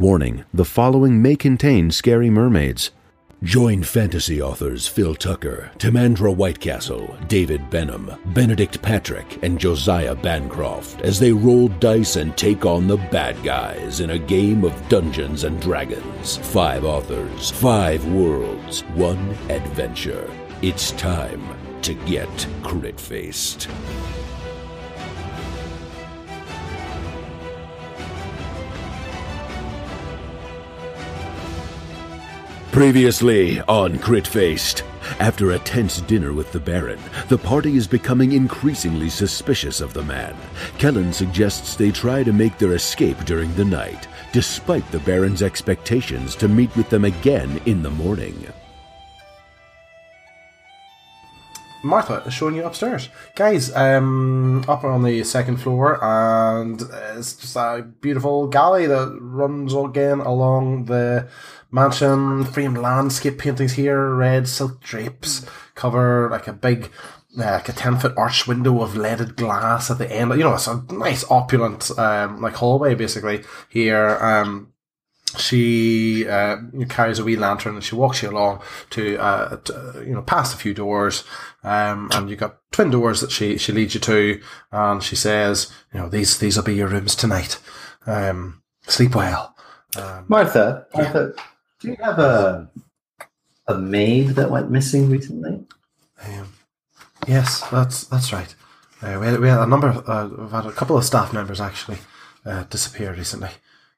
Warning the following may contain scary mermaids. Join fantasy authors Phil Tucker, Timandra Whitecastle, David Benham, Benedict Patrick, and Josiah Bancroft as they roll dice and take on the bad guys in a game of Dungeons and Dragons. Five authors, five worlds, one adventure. It's time to get crit faced. Previously on Crit Faced. After a tense dinner with the Baron, the party is becoming increasingly suspicious of the man. Kellen suggests they try to make their escape during the night, despite the Baron's expectations to meet with them again in the morning. Martha is showing you upstairs. Guys, um, up on the second floor, and it's just a beautiful galley that runs again along the mansion. Framed landscape paintings here, red silk drapes cover like a big, uh, like a 10 foot arch window of leaded glass at the end. You know, it's a nice opulent, um, like hallway basically here. Um, she uh, carries a wee lantern and she walks you along to, uh, to you know past a few doors um, and you've got twin doors that she she leads you to and she says you know these these will be your rooms tonight. Um, sleep well. Um, Martha, Martha, do you have a a maid that went missing recently? um, yes that's that's right. Uh, we, had, we had a number of, uh, we've had a couple of staff members actually uh, disappear recently.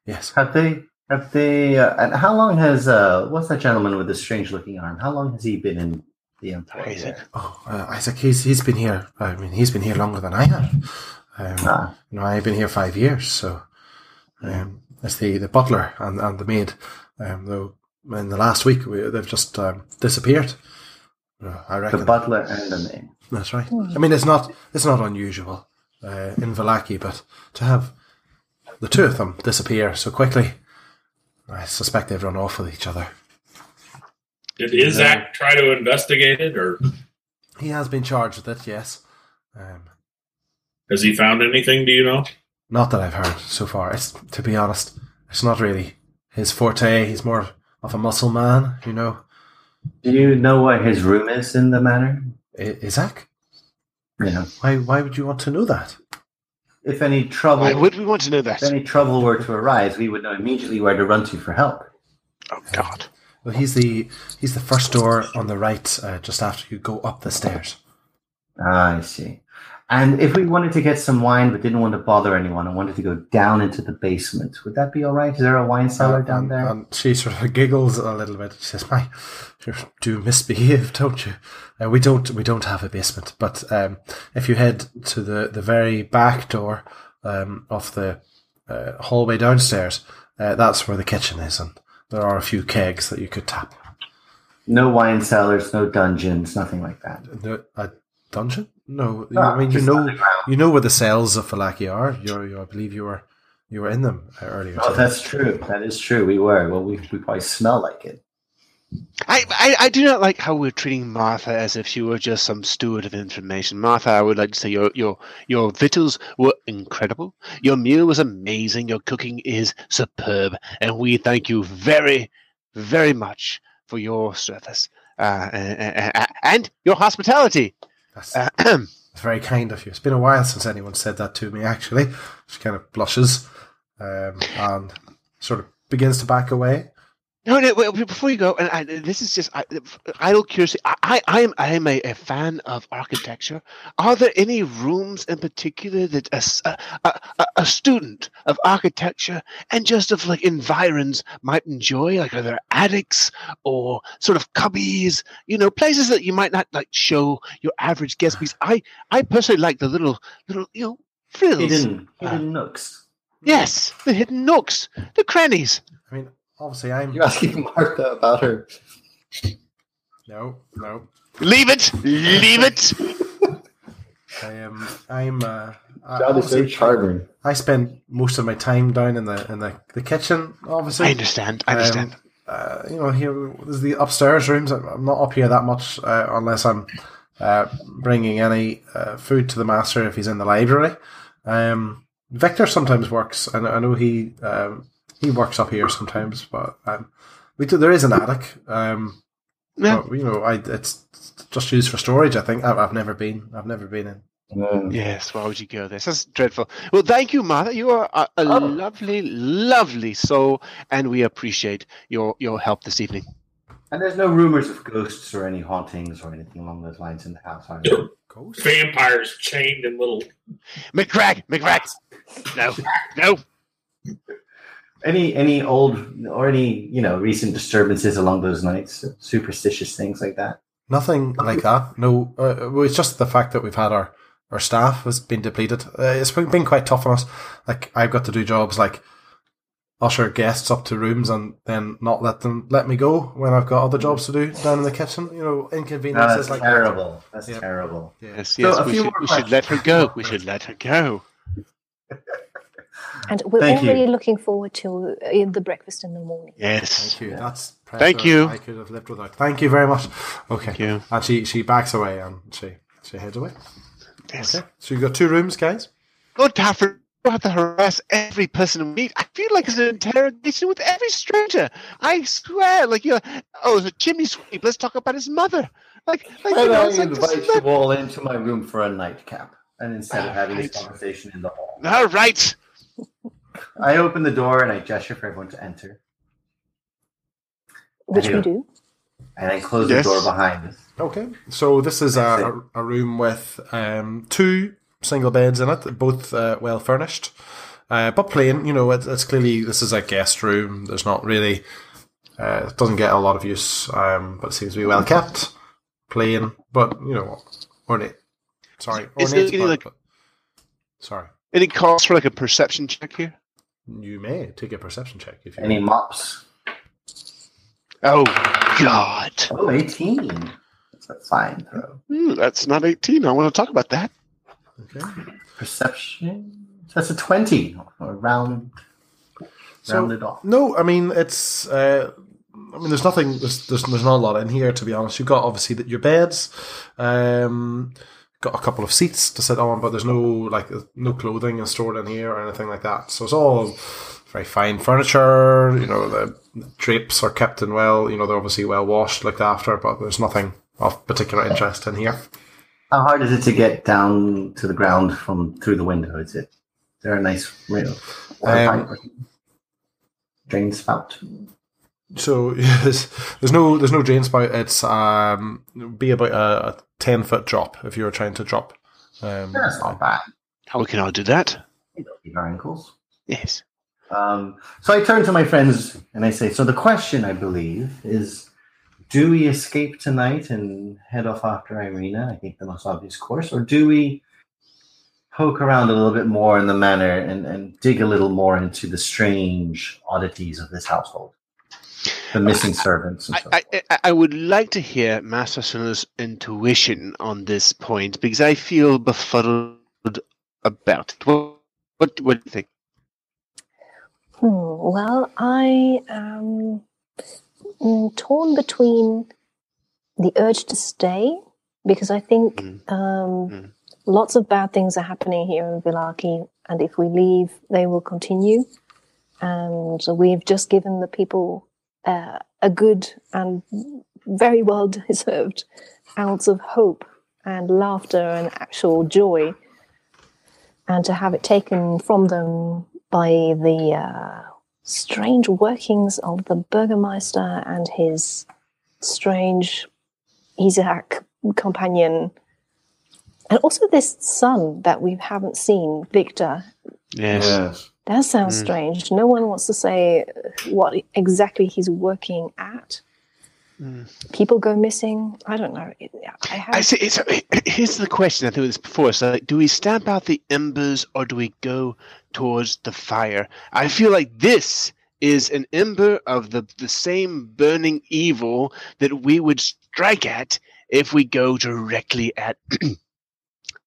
Yes. Have they? Have they? Uh, and how long has uh, what's that gentleman with the strange-looking arm? How long has he been in the employ? Isaac. there? oh uh, Isaac he's he's been here I mean he's been here longer than I have um, Ah, You know, I've been here five years, so um, it's the, the butler and, and the maid. Um, though in the last week we, they've just um, disappeared. Uh, I the butler and the maid. that's right. I mean, it's not it's not unusual uh, in Vallaki, but to have the two of them disappear so quickly, I suspect they've run off with each other. Did Isaac try to investigate it, or He has been charged with it, yes. Um, has he found anything? Do you know? not that I've heard so far. It's to be honest, it's not really his forte. He's more of a muscle man, you know. Do you know where his room is in the manor? I- Isaac? Yeah. Why? Why would you want to know that? If any trouble, Why would we want to know that? if any trouble were to arise, we would know immediately where to run to for help. Oh God. Well, he's the he's the first door on the right, uh, just after you go up the stairs. Ah, I see. And if we wanted to get some wine but didn't want to bother anyone and wanted to go down into the basement, would that be all right? Is there a wine cellar Uh, down there? and she sort of giggles a little bit. She says, "My, you do misbehave, don't you? Uh, we don't. We don't have a basement, but um, if you head to the the very back door um, of the uh, hallway downstairs, uh, that's where the kitchen is, and there are a few kegs that you could tap. no wine cellars, no dungeons, nothing like that. A dungeon? No, you- Ah, I mean you know you know where the cells of Vallaki are. You're, you I believe you were you were in them uh, earlier. Oh, today. that's true. That is true. We were. Well, we, we probably smell like it. I, I, I do not like how we're treating Martha as if she were just some steward of information. Martha, I would like to say your your your victuals were incredible. Your meal was amazing. Your cooking is superb, and we thank you very, very much for your service uh, and, and your hospitality. That's, Uh, that's very kind of you. It's been a while since anyone said that to me. Actually, she kind of blushes um, and sort of begins to back away. No, no. Wait, wait, before you go, and I, this is just I, idle curiosity. I, I, I am, I am a, a fan of architecture. Are there any rooms in particular that a, a, a, student of architecture and just of like environs might enjoy? Like, are there attics or sort of cubbies? You know, places that you might not like show your average guest. Because I, I personally like the little, little, you know, frills. Hidden, hidden uh, nooks. Yes, the hidden nooks, the crannies. I mean, obviously, I'm You're asking Martha about her. no, no. Leave it, leave it. I am. I'm. Uh, I- John is so obviously, charming. I spend most of my time down in the in the, the kitchen. Obviously, I understand. I understand. Um, uh, you know, here there's the upstairs rooms. I'm I'm not up here that much uh, unless I'm uh, bringing any uh, food to the master if he's in the library. Um, Victor sometimes works, and I know he um, he works up here sometimes, but um, we do, there is an attic. Um, Yeah. but, you know, I it's just used for storage. I think I've, I've never been. I've never been in. Mm. Yes, why would you go there? That's dreadful. Well, thank you, Martha. You are a, a Oh. lovely, lovely soul, and we appreciate your, your help this evening. And there's no rumors of ghosts or any hauntings or anything along those lines in the house. Are there? Ghost. Vampires chained in little. McCrack, McCrack. No, no. Any any old or any you know recent disturbances along those nights, superstitious things like that. Nothing like that. No, uh, it's just the fact that we've had our our staff has been depleted. Uh, it's been, been quite tough on us. Like I've got to do jobs like usher guests up to rooms and then not let them let me go when I've got other jobs to do down in the kitchen. You know, No, inconveniences that's like terrible. That's Yeah. terrible. that. Yeah. Yes, So, we should, we should let her go. We should let her go. And we're Thank you. already looking forward to uh, the breakfast in the morning. Yes. Thank you. That's Thank you. I could have lived without. Thank you very much. Okay. Thank you. And she she backs away and she she heads away. Yes. Okay. So you've got two rooms, guys. Good to have to have to harass every person we meet. I feel like it's an interrogation with every stranger. I swear, like you know, oh, it's a chimney sweep. Let's talk about his mother. Like, like Why you know, don't I like invite this, you all into my room for a nightcap? And instead of having this conversation in the hall, all right. I open the door and I gesture for everyone to enter, Which we do. and I close Yes. the door behind us. Okay. So this is a, a, a room with um, two single beds in it, both uh, well furnished, uh, but plain. You know, it, it's clearly this is a guest room. There's not really, uh, it doesn't get a lot of use, um, but it seems to be well kept, plain. But you know, ornate. Sorry, ornate. there but- like- but- sorry, Any calls for like a perception check here? you may take a perception check if you. Any mops? Oh God, Oh, 18. That's a fine throw. Hmm, that's not eighteen. I want to talk about that. Okay. Perception? That's a 20. Or round, So- rounded off. No, I mean it's. Uh, I mean, there's nothing. There's, there's there's not a lot in here to be honest. You've got obviously that your beds, um, got a couple of seats to sit on, but there's no like no clothing is stored in here or anything like that. So it's all very fine furniture. You know, the drapes are kept in well. You know, they're obviously well washed, looked after, but there's nothing of particular interest in here. How hard is it to get down to the ground from through the window? Is it? Is there a nice know, Um, drain spout? So yes, there's no there's no drain spout. It's um be about a, a ten foot drop if you were trying to drop. Um, That's not bad. How can I do that? Keep our ankles. Yes. Um, so I turn to my friends and I say, so the question, I believe, is do we escape tonight and head off after Ireena? I think the most obvious course. Or do we poke around a little bit more in the manor and, and dig a little more into the strange oddities of this household? The missing servants and so I, I, I- I would like to hear Master Suna's intuition on this point because I feel befuddled about it. What, what, what do you think? Hmm, well, I am mm, torn between the urge to stay because I think Mm. um, Mm. lots of bad things are happening here in Vallaki, and if we leave, they will continue. And we've just given the people uh, a good and very well deserved ounce of hope and laughter and actual joy. And to have it taken from them by the uh, strange workings of the Burgermeister and his strange Isaac companion. And also this son that we haven't seen, Victor. Yes. That sounds Mm. strange. No one wants to say what exactly he's working at. Mm. People go missing. I don't know. I have I see. It's, here's the question. I think it was before. So, like, do we stamp out the embers or do we go towards the fire? I feel like this is an ember of the, the same burning evil that we would strike at if we go directly at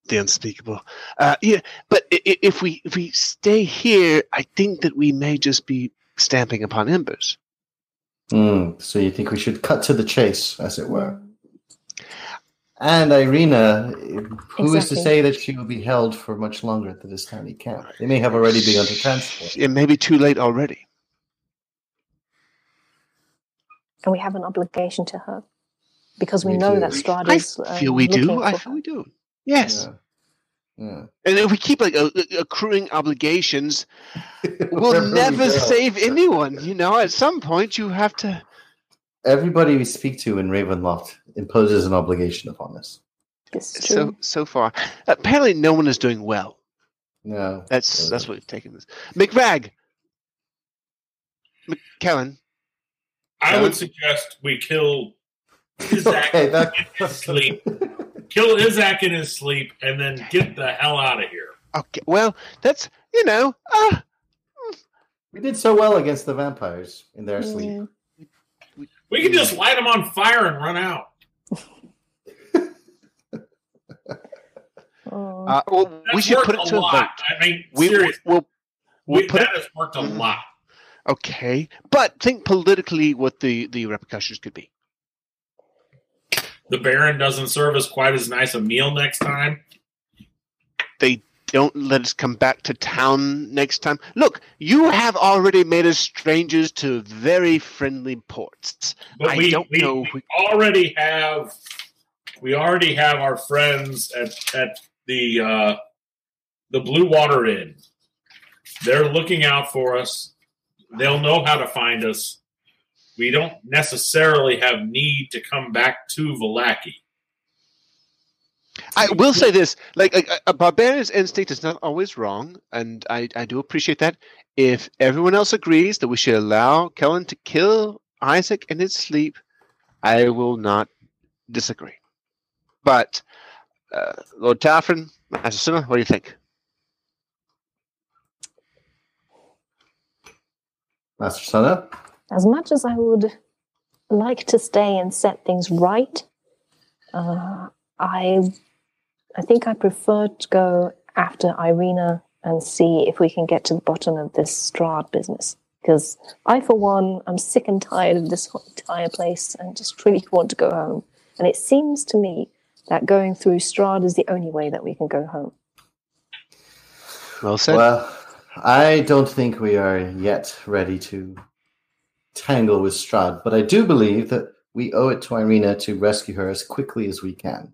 the unspeakable. Uh, yeah, but i- i- if we if we stay here, I think that we may just be stamping upon embers. Mm, so you think we should cut to the chase, as it were? And Ireena, who is to say that she will be held for much longer at this tiny camp? They may have already begun to transport. It may be too late already. and we have an obligation to her because we, We know do. that Strahd I is. feel um, we do. I for feel her. we do. Yes. Yeah. Yeah. And if we keep like a, a- accruing obligations, we'll Wherever we never save anyone. You know, at some point you have to. Everybody we speak to in Ravenloft imposes an obligation upon us. This So so far, apparently, no one is doing well. No. That's Uh, that's what we've taken this. McRag, McKellen. I would suggest we kill Isaac Okay, that- in his sleep. Kill Isaac in his sleep, and then get the hell out of here. Okay, well, that's you know. Uh, We did so well against the vampires in their sleep. Mm, We can just light them on fire and run out. oh. uh, well, we should put it to a lot. vote. I mean, We, seriously, we'll, we'll we, put that it. has worked a lot. Okay, but think politically what the the repercussions could be. The Baron doesn't serve us quite as nice a meal next time. They don't let us come back to town next time. Look, you have already made us strangers to very friendly ports. But I we, don't we, know. we already have we already have our friends at at the uh, the Blue Water Inn. They're looking out for us. They'll know how to find us. We don't necessarily have need to come back to Vallaki. I will say this: like a, a barbarian's instinct is not always wrong, and I, I do appreciate that. If everyone else agrees that we should allow Kellen to kill Isaac in his sleep, I will not disagree. But uh, Lord Talfrin, Master Sinner, what do you think? Master Sana? As much as I would like to stay and set things right, uh, I I think I prefer to go after Ireena and see if we can get to the bottom of this Strahd business. Because I, for one, I'm sick and tired of this entire place and just really want to go home. And it seems to me that going through Strahd is the only way that we can go home. Well said. Well, I don't think we are yet ready to tangle with Strahd, but I do believe that we owe it to Ireena to rescue her as quickly as we can.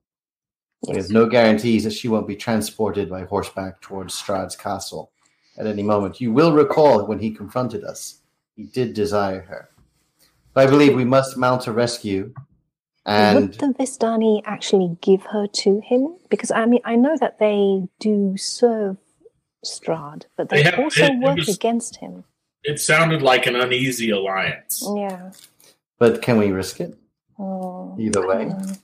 We have no guarantees that she won't be transported by horseback towards Strahd's castle at any moment. You will recall when he confronted us, he did desire her. But I believe we must mount a rescue and Would the Vistani actually give her to him? Because I mean, I know that they do serve Strahd, but they, They have- also it- it work was- against him. It sounded like an uneasy alliance. Yeah. but can we risk it? Oh, Either way. mm.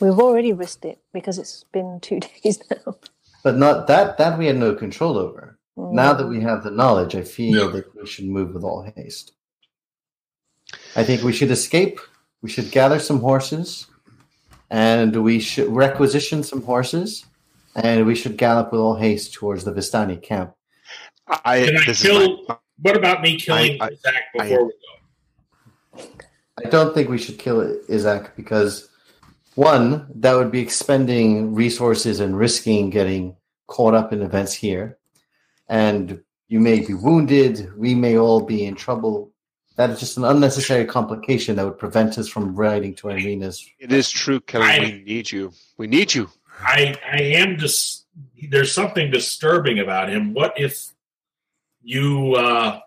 We've already risked it because it's been two days now. But not that that we had no control over. Now that Mm. we have the knowledge, I feel that we should move with all haste. I think we should escape. We should gather some horses, and we should requisition some horses, and we should gallop with all haste towards the Vistani camp. I, Can I this is kill? my- What about me killing I- Isaac I- before we go? I don't think we should kill Isaac because one, that would be expending resources and risking getting caught up in events here. And you may be wounded, we may all be in trouble. That is just an unnecessary complication that would prevent us from riding to Ireena's. it is true, Kellen. I- we need you. We need you. I I am just there's something disturbing about him. What if you uh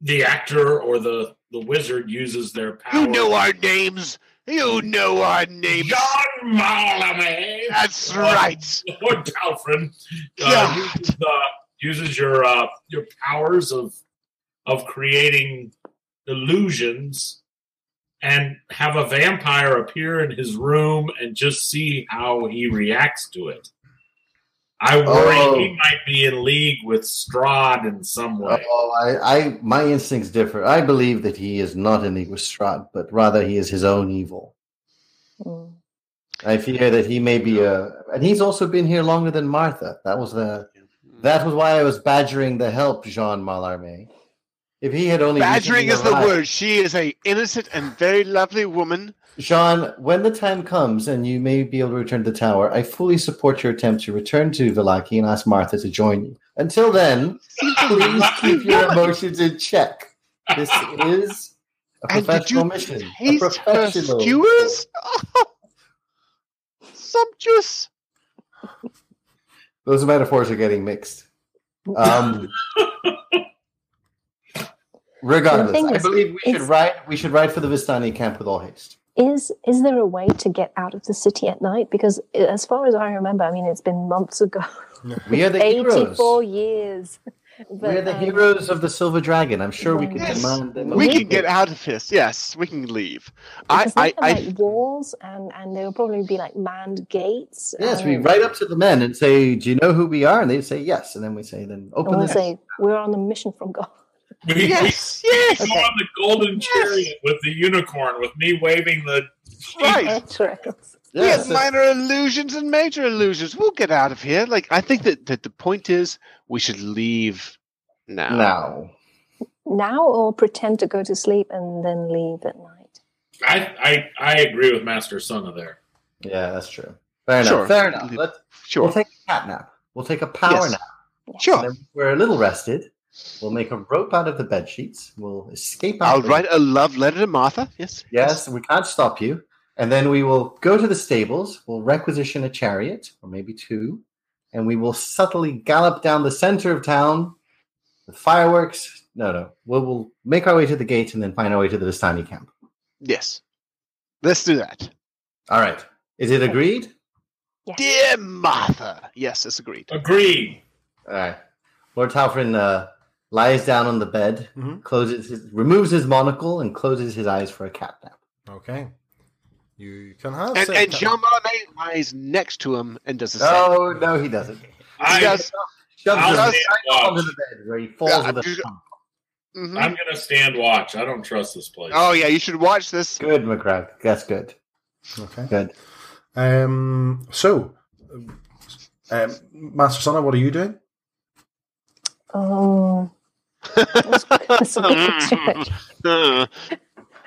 the actor or the the wizard uses their power? You know our names. You know our names. John Malame. That's Uh, right. Lord Talfrin uh, uses, uh, uses your uh, your powers of of creating illusions and have a vampire appear in his room and just see how he reacts to it. I worry Oh. he might be in league with Strahd in some way. Oh, I, I, my instincts differ. I believe that he is not in league with Strahd, but rather he is his own evil. Mm. I fear that he may be a, and he's also been here longer than Martha. That was the, that was why I was badgering the help, Jean Mallarmé. If he had only Badgering is the word. She is a innocent and very lovely woman. Jean, when the time comes and you may be able to return to the tower, I fully support your attempt to return to Vallaki and ask Martha to join you. Until then, please keep your emotions in check. This is A professional mission. A professional. skewers? Oh, sumptuous. Those metaphors are getting mixed. Um, regardless, thing I is, believe we should it's- ride. We should ride for the Vistani camp with all haste. Is is there a way to get out of the city at night? Because uh, as far as I remember, I mean, it's been months ago, We are the heroes. eighty-four years. We are the um, heroes of the Silver Dragon. I'm sure we can Yes. demand them. We We can get out of this. Yes, we can leave. I, Because I, they have I, walls, and and there will probably be like manned gates. Yes, we and- ride up to the men and say, "Do you know who we are?" And they say yes, and then we say, "Then And open we'll the say we're on a mission from God. We, we yes, go yes, on the golden chariot with the unicorn, with me waving the. right. Trails. We Yes, have minor illusions and major illusions. We'll get out of here. Like I think that, that the point is we should leave now. now. Now, or pretend to go to sleep and then leave at night. I, I I agree with Master Sona there. Yeah, that's true. Fair enough. Sure. Fair enough. Let's, Sure. We'll take a cat nap. We'll take a power Yes. nap. sure. And then we're a little rested. We'll make a rope out of the bed sheets. We'll escape. out I'll the- write a love letter to Martha. Yes. Yes, we can't stop you. And then we will go to the stables. We'll requisition a chariot, or maybe two, and we will subtly gallop down the center of town with fireworks. No, no. We'll, we'll make our way to the gate and then find our way to the Vistani camp. Yes. Let's do that. All right. Is it agreed? Yes. Dear Martha. Yes, it's agreed. Agreed. All right. Lord Talfrin uh, lies down on the bed, Mhm. closes his, removes his monocle, and closes his eyes for a cat nap. Okay. You can have. And, said and Jean Marnet lies next to him and does the same. Oh no, he doesn't. I, does. Shoves I'll him stand right watch. onto the bed where he falls Yeah, with a dude. thump. Mhm. I'm gonna stand watch. I don't trust this place. Oh yeah, you should watch this. Good, McCrack. That's good. Okay. Good. Um. So, um, Master Sonna, what are you doing? Oh, that's, that's a good question. Uh,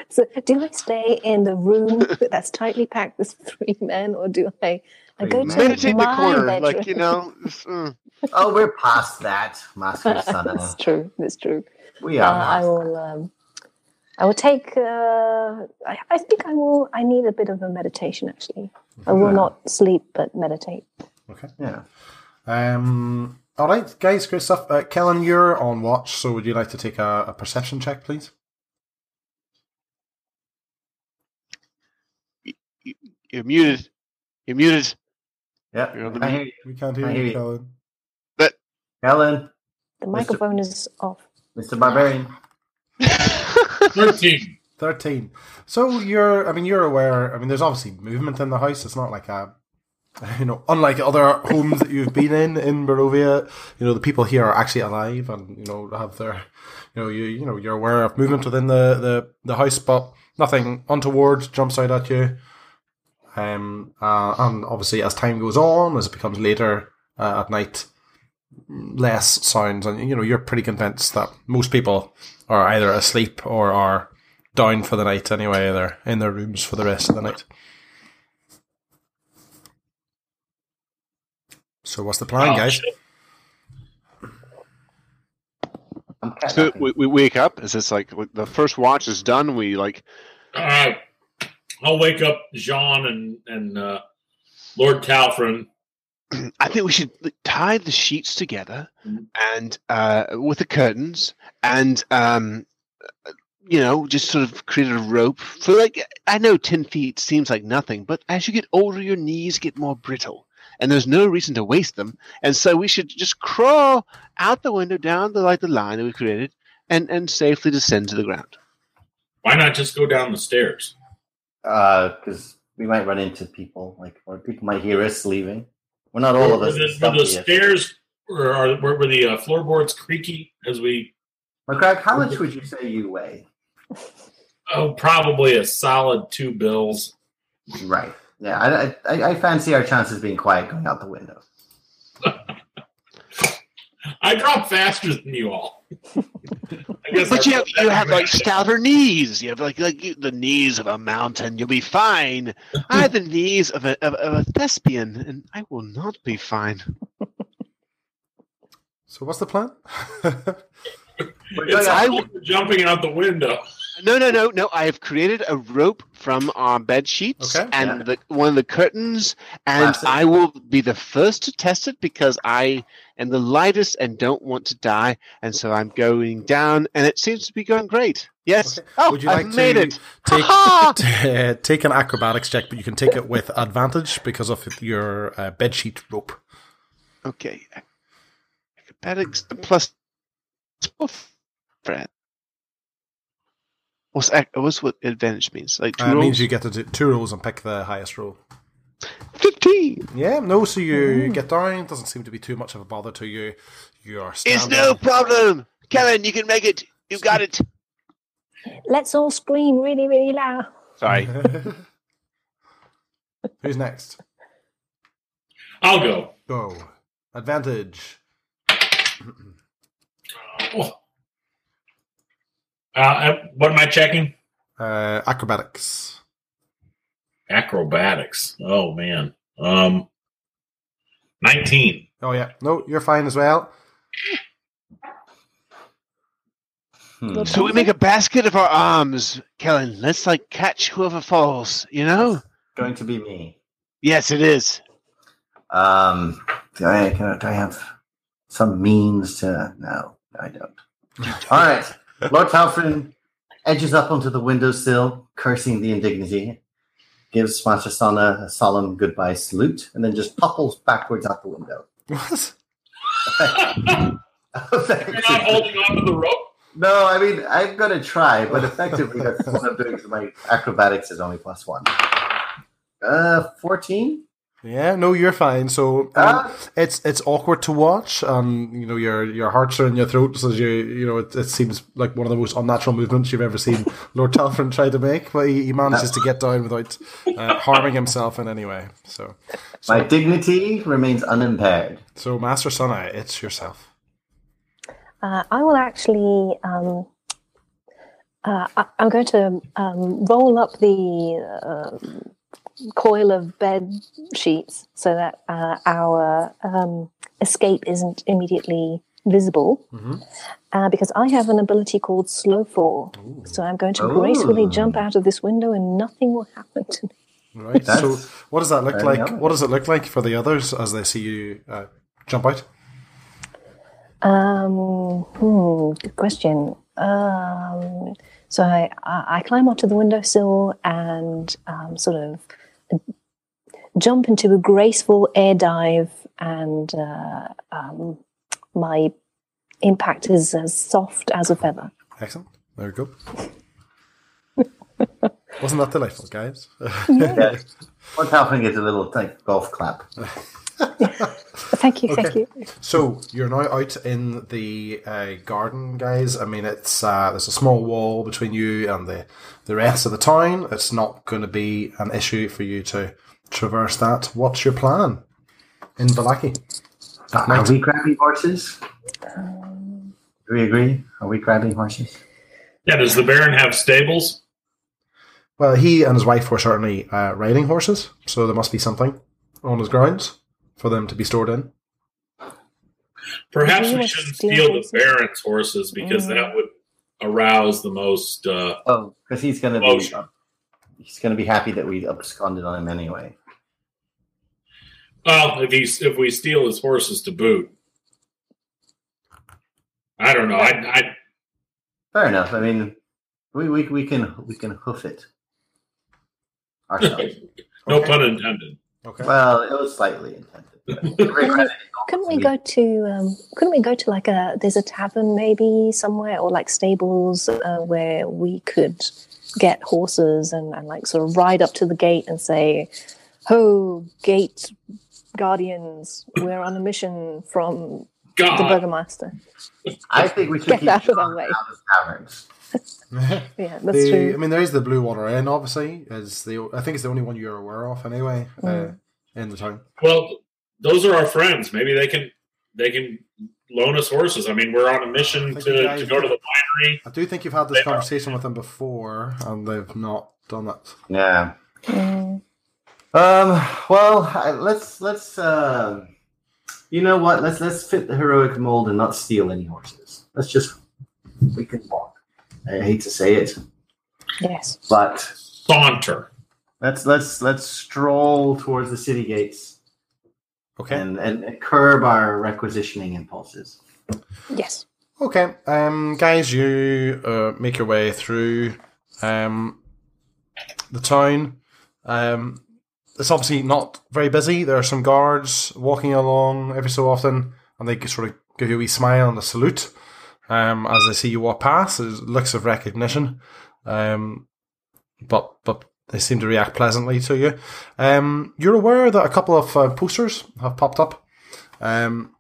So, do I stay in the room that's tightly packed with three men, or do I, I go to Meditate in the my corner, bedroom? like you know. it's, uh, Oh, we're past that, Master that's true. That's true. We Uh, are. I will. Um, I will take. Uh, I, I think I will. I need a bit of a meditation. Actually, I will Yeah. not sleep, but meditate. Okay. Yeah. Um. All right, guys. Great stuff. Uh, Kellen, you're on watch. So, would you like to take a, a perception check, please? you're muted. You're muted. Yeah. You're I hear you. We can't hear I you, hear you. Kellen. The microphone is off. Mr. Barbarian. Thirteen. 13. So you're, I mean, you're aware, I mean, there's obviously movement in the house. It's not like a, you know, unlike other homes that you've been in, in Barovia, you know, the people here are actually alive and, you know, have their, you know, you, you know, you're aware of movement within the, the, the house, but nothing untoward jumps out at you. Um, uh, and obviously as time goes on, as it becomes later uh, at night, less sounds and, you know, you're pretty convinced that most people are either asleep or are down for the night anyway. They're in their rooms for the rest of the night. So what's the plan, Oh, guys? so we, we wake up. Is this like the first watch is done? We like All right. I'll wake up Jean and and uh, Lord Talfrin. I think we should tie the sheets together Mhm. and uh, with the curtains and um, you know just sort of create a rope for like I know ten feet seems like nothing, but as you get older, your knees get more brittle, and there's no reason to waste them. And so we should just crawl out the window down the like the line that we created and and safely descend to the ground. Why not just go down the stairs? because we might run into people, like, or people might hear us leaving. We're not all of were us. the, were the stairs or are, were, were the uh, floorboards creaky as we? McCrack, how much would you say you weigh? Oh, probably a solid two bills. Right. Yeah, I, I, I fancy our chances being quiet going out the window. I drop faster than you all. But you have you have like stouter knees. You have like like you, the knees of a mountain. You'll be fine. I have the knees of a of, of a thespian, and I will not be fine. So what's the plan? We're It's going out- like we're jumping out the window. No, no, no, no. I have created a rope from our bed sheets Okay. and Yeah. the, one of the curtains, and Classic. I will be the first to test it because I am the lightest and don't want to die, and so I'm going down, and it seems to be going great. Yes. Okay. Oh, Would you I've like made to it. take Ha-ha! take an acrobatics check, but you can take it with advantage because of your uh, bedsheet rope. Okay. Acrobatics plus. Fred. What's what's what advantage means? Like two Uh, it rolls? means you get to do two rolls and pick the highest roll. fifteen. Yeah, no, so you get down. Doesn't seem to be too much of a bother to you. You're It's no problem, Kevin. You can make it. You got it. Let's all scream really, really loud. Sorry. Who's next? I'll go. Go. Advantage. Oh. Uh, uh, what am I checking? Uh, acrobatics. Acrobatics. Oh man. Um, nineteen. Oh yeah, no, you're fine as well. Hmm. So we make a basket of our arms, Kellen. Let's like catch whoever falls. You know? Going to be me. Yes, it is. Um, do I, can I, do I have some means to? No, I don't. All right. Lord Talfrin edges up onto the windowsill, cursing the indignity, gives Master Sana a solemn goodbye salute, and then just topples backwards out the window. What? You're not holding on to the rope. no, I mean, I'm going to try, but effectively, that's what I'm doing because my acrobatics is only plus one. Uh, 14? Yeah, no, you're fine. So I mean, Ah. it's it's awkward to watch, and you know your your hearts are in your throat as you you know it, it seems like one of the most unnatural movements you've ever seen Lord Talfrin try to make, but he, he manages to get down without uh, harming himself in any way. So, My dignity remains unimpaired. so Master Sana, it's yourself. Uh, I will actually. Um, uh, I, I'm going to um, roll up the uh, coil of bed sheets so that uh, our um, escape isn't immediately visible. Mhm. Uh, because I have an ability called slow fall, so I'm going to gracefully jump out of this window, and nothing will happen to me. Right. So, what does that look like? nice. What does it look like for the others as they see you uh, jump out? Um, hmm, good question. Um, so I, I I climb onto the windowsill and um, sort of jump into a graceful air dive, and uh, um, my impact is as soft as a feather. Excellent. Very good. Wasn't that delightful, guys? Yeah. Lord Talfrin gets a little like, golf clap. Thank you, thank you. So you're now out in the uh, garden, guys. I mean, it's uh, there's a small wall between you and the the rest of the town. It's not going to be an issue for you to traverse that. What's your plan in Vallaki? Are we grabbing horses? Do we agree? Are we grabbing horses? Yeah. Does the Baron have stables? Well, he and his wife were certainly uh, riding horses, so there must be something on his grounds for them to be stored in. Perhaps we shouldn't steal the? Baron's horses because Mm. that would arouse the most. Uh, Oh, because he's gonna be Motion. he's gonna be happy that we absconded on him anyway. well, if he's if we steal his horses to boot, I don't know. I, I Fair enough. I mean, we, we, we can we can hoof it ourselves. no Okay. pun intended. Okay. well, it was slightly intended. But every credit is Couldn't we go to um, couldn't we go to like a there's a tavern maybe somewhere or like stables uh, where we could get horses and, and like sort of ride up to the gate and say ho gate guardians we're on a mission from the God, burgomaster I think we should Get keep out of our Sean way. out of taverns. yeah that's The, I mean, there is the Blue Water Inn. Obviously, is the I think it's the only one you're aware of anyway uh, Mm. in the town. well, those are our friends. Maybe they can they can loan us horses. I mean, we're on a mission to, guys. to go to the winery. I do think you've had this They are- conversation with them before, and they've not done it. Yeah. Mm. Um. Well, I, let's let's. Uh, you know what? Let's let's fit the heroic mold and not steal any horses. Let's just we can walk. I hate to say it. Yes. But Saunter. let's let's let's stroll towards the city gates Okay. and and curb our requisitioning impulses. Yes. Okay, um, guys, you uh, make your way through um, the town. Um, it's obviously not very busy. There are some guards walking along every so often, and they sort of give you a wee smile and a salute um, as they see you walk past. There's looks of recognition, um, but but they seem to react pleasantly to you. Um, you're aware that a couple of uh, posters have popped up. Um,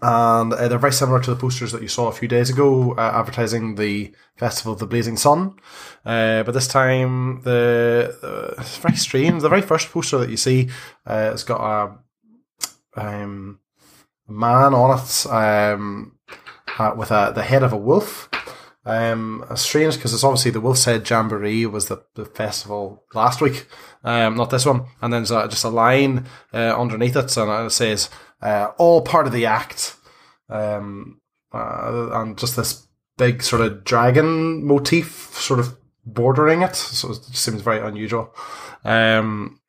and uh, they're very similar to the posters that you saw a few days ago, uh, advertising the Festival of the Blazing Sun. Uh, but this time, the uh, it's very strange. The very first poster that you see, uh, it's got a um, man on it um, uh, with a, the head of a wolf. Um, strange because it's obviously the Wolf's Head Jamboree was the, the festival last week, um, not this one. And then there's a, just a line uh, underneath it, and it says uh, all part of the act. Um, uh, and just this big sort of dragon motif sort of bordering it. So it seems very unusual. Um,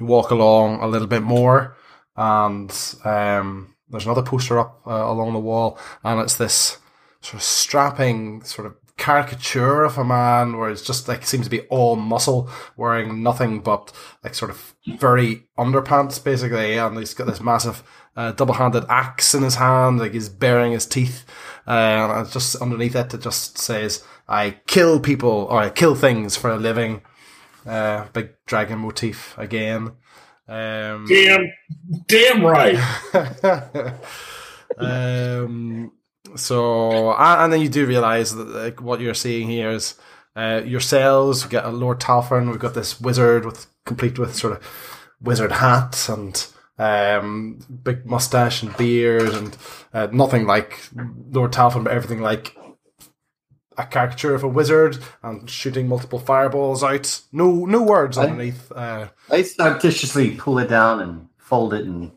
walk along a little bit more, and um, there's another poster up uh, along the wall, and it's this sort of strapping sort of caricature of a man where it's just like seems to be all muscle wearing nothing but like sort of furry underpants basically and he's got this massive uh, double-handed axe in his hand like he's baring his teeth uh, and it's just underneath it it just says i kill people or i kill things for a living. Uh, big dragon motif again. Um, Damn, damn right. um, so, and and then you do realize that like, what you're seeing here is uh, yourselves. We get a Lord Talfrin. We've got this wizard with complete with sort of wizard hat and um, big mustache and beard and uh, nothing like Lord Talfrin, but everything like a caricature of a wizard and shooting multiple fireballs out. No, no words I- underneath. Uh, I surreptitiously pull it down and fold it and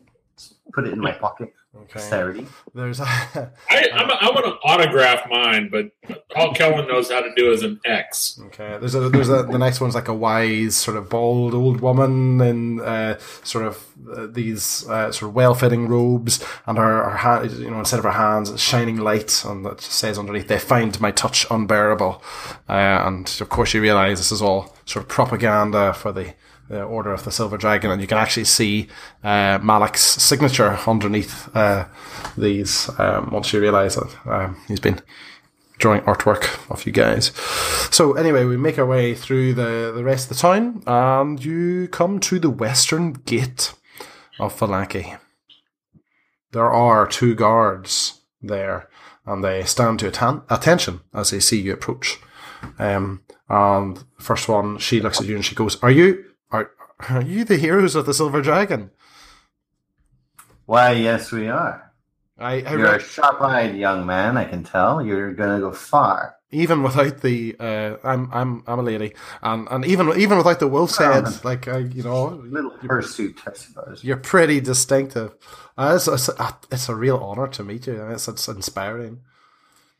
put it in my pocket. Okay. Dexterity. There's a I, I'm, I want to autograph mine, but all Kellen knows how to do is an X. Okay, there's a there's a the next one's like a wise sort of bald old woman in uh, sort of uh, these uh, sort of well fitting robes, and her her hand you know instead of her hands it's shining light, and that says underneath they find my touch unbearable, uh, and of course you realise this is all sort of propaganda for the. The Order of the Silver Dragon, and you can actually see uh, Malik's signature underneath uh, these. Um, once you realise that um, he's been drawing artwork of you guys. So anyway, we make our way through the, the rest of the town and you come to the western gate of Vallaki. There are two guards there and they stand to atten- attention as they see you approach. Um, and first one, she looks at you and she goes, "Are you are you the heroes of the Silver Dragon?" Why, yes, we are. I, I You're a sharp-eyed young man. I can tell. You're gonna go far. even without the uh, I'm I'm I'm a lady, and and even even without the wolf's head, Um, like I, you know, Little pursuit, I suppose. you're pretty distinctive. Uh, it's, it's, a, it's a real honor to meet you. It's, it's inspiring.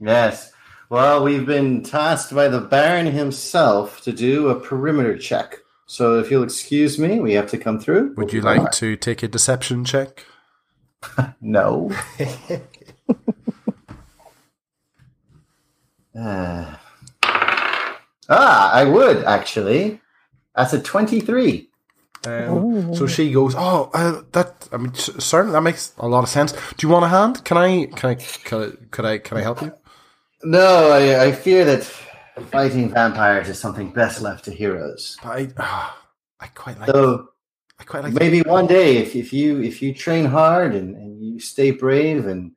Yes. Well, we've been tasked by the Baron himself to do a perimeter check. So, if you'll excuse me, we have to come through. Would you like to take a deception check? No. Uh, ah, I would actually. That's a twenty-three. Um, so she goes, "Oh, uh, that I mean, certainly that makes a lot of sense. Do you want a hand? Can I? Can I? Could I? Can I help you? No, I, I fear that fighting vampires is something best left to heroes. I, ah, I quite like. So I quite like. maybe one day, if, if you if you train hard and, and you stay brave and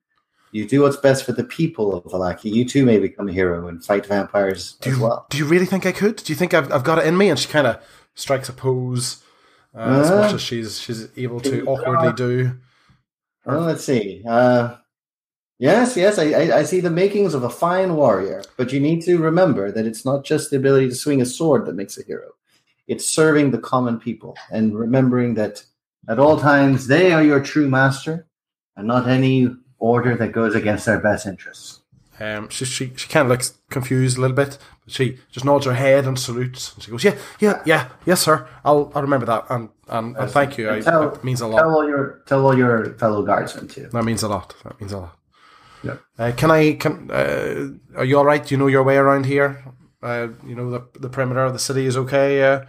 you do what's best for the people of Vallaki, you too may become a hero and fight vampires Do as you, well. do you really think I could? Do you think I've, I've got it in me? And she kind of strikes a pose uh, as Uh, much as she's she's able to awkwardly do. Well, let's see. Uh, yes, yes, I, I, I see the makings of a fine warrior, but you need to remember that it's not just the ability to swing a sword that makes a hero. It's serving the common people and remembering that at all times they are your true master and not any order that goes against their best interests. Um, she she, she kind of looks confused a little bit, but she just nods her head and salutes. And she goes, "Yeah, yeah, yeah, yes, sir. I'll I'll remember that, and and, and thank you. I, Tell- that means a lot. Tell all your tell all your fellow guardsmen too. That means a lot. That means a lot. Yeah. Uh, can I? Can uh, are you all right? Do you know your way around here? Uh, you know the the perimeter of the city is okay. Uh,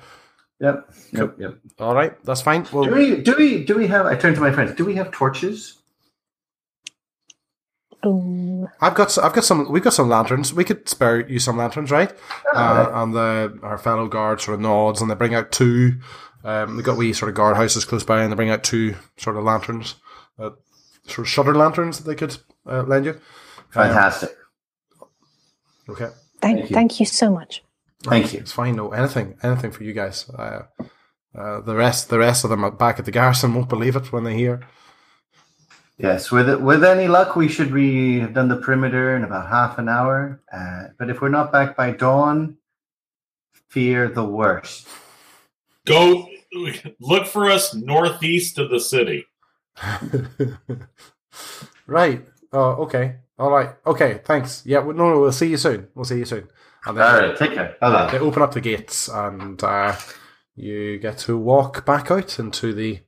Yep. Yep. Yep. all right, that's fine. Well, Do we do we do we have? I turn to my friends. Do we have torches? Um, I've got s- I've got some we've got some lanterns. We could spare you some lanterns, right? Uh, and the our fellow guards sort of nods and they bring out two. Um, they got wee sort of guard houses close by, and they bring out two sort of lanterns, uh, sort of shutter lanterns that they could uh, lend you. Fantastic. Okay, thank, Thank you. thank you so much. Thank you. it's fine. No, anything, anything for you guys. Uh, uh, the rest, the rest of them back at the garrison won't believe it when they hear. Yes, with with any luck, we should be have done the perimeter in about half an hour. Uh, but if we're not back by dawn, fear the worst. Go look for us northeast of the city. right. Oh, okay. All right. Okay. Thanks. Yeah. well, No, no. We'll see you soon. We'll see you soon. And then right, take care. Bye they open up the gates, and uh, you get to walk back out into the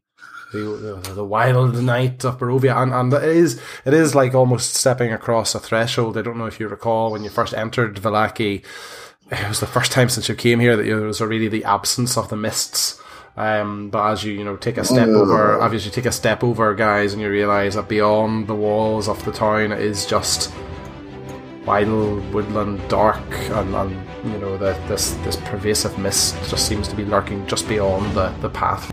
the, the, the wild night of Barovia, and, and it is it is like almost stepping across a threshold. I don't know if you recall when you first entered Vallaki. It was the first time since you came here that there was already the absence of the mists. Um, but as you you know take a step over, obviously take a step over, guys, and you realise that beyond the walls of the town is just wild woodland dark and, and you know the, this this pervasive mist just seems to be lurking just beyond the, the path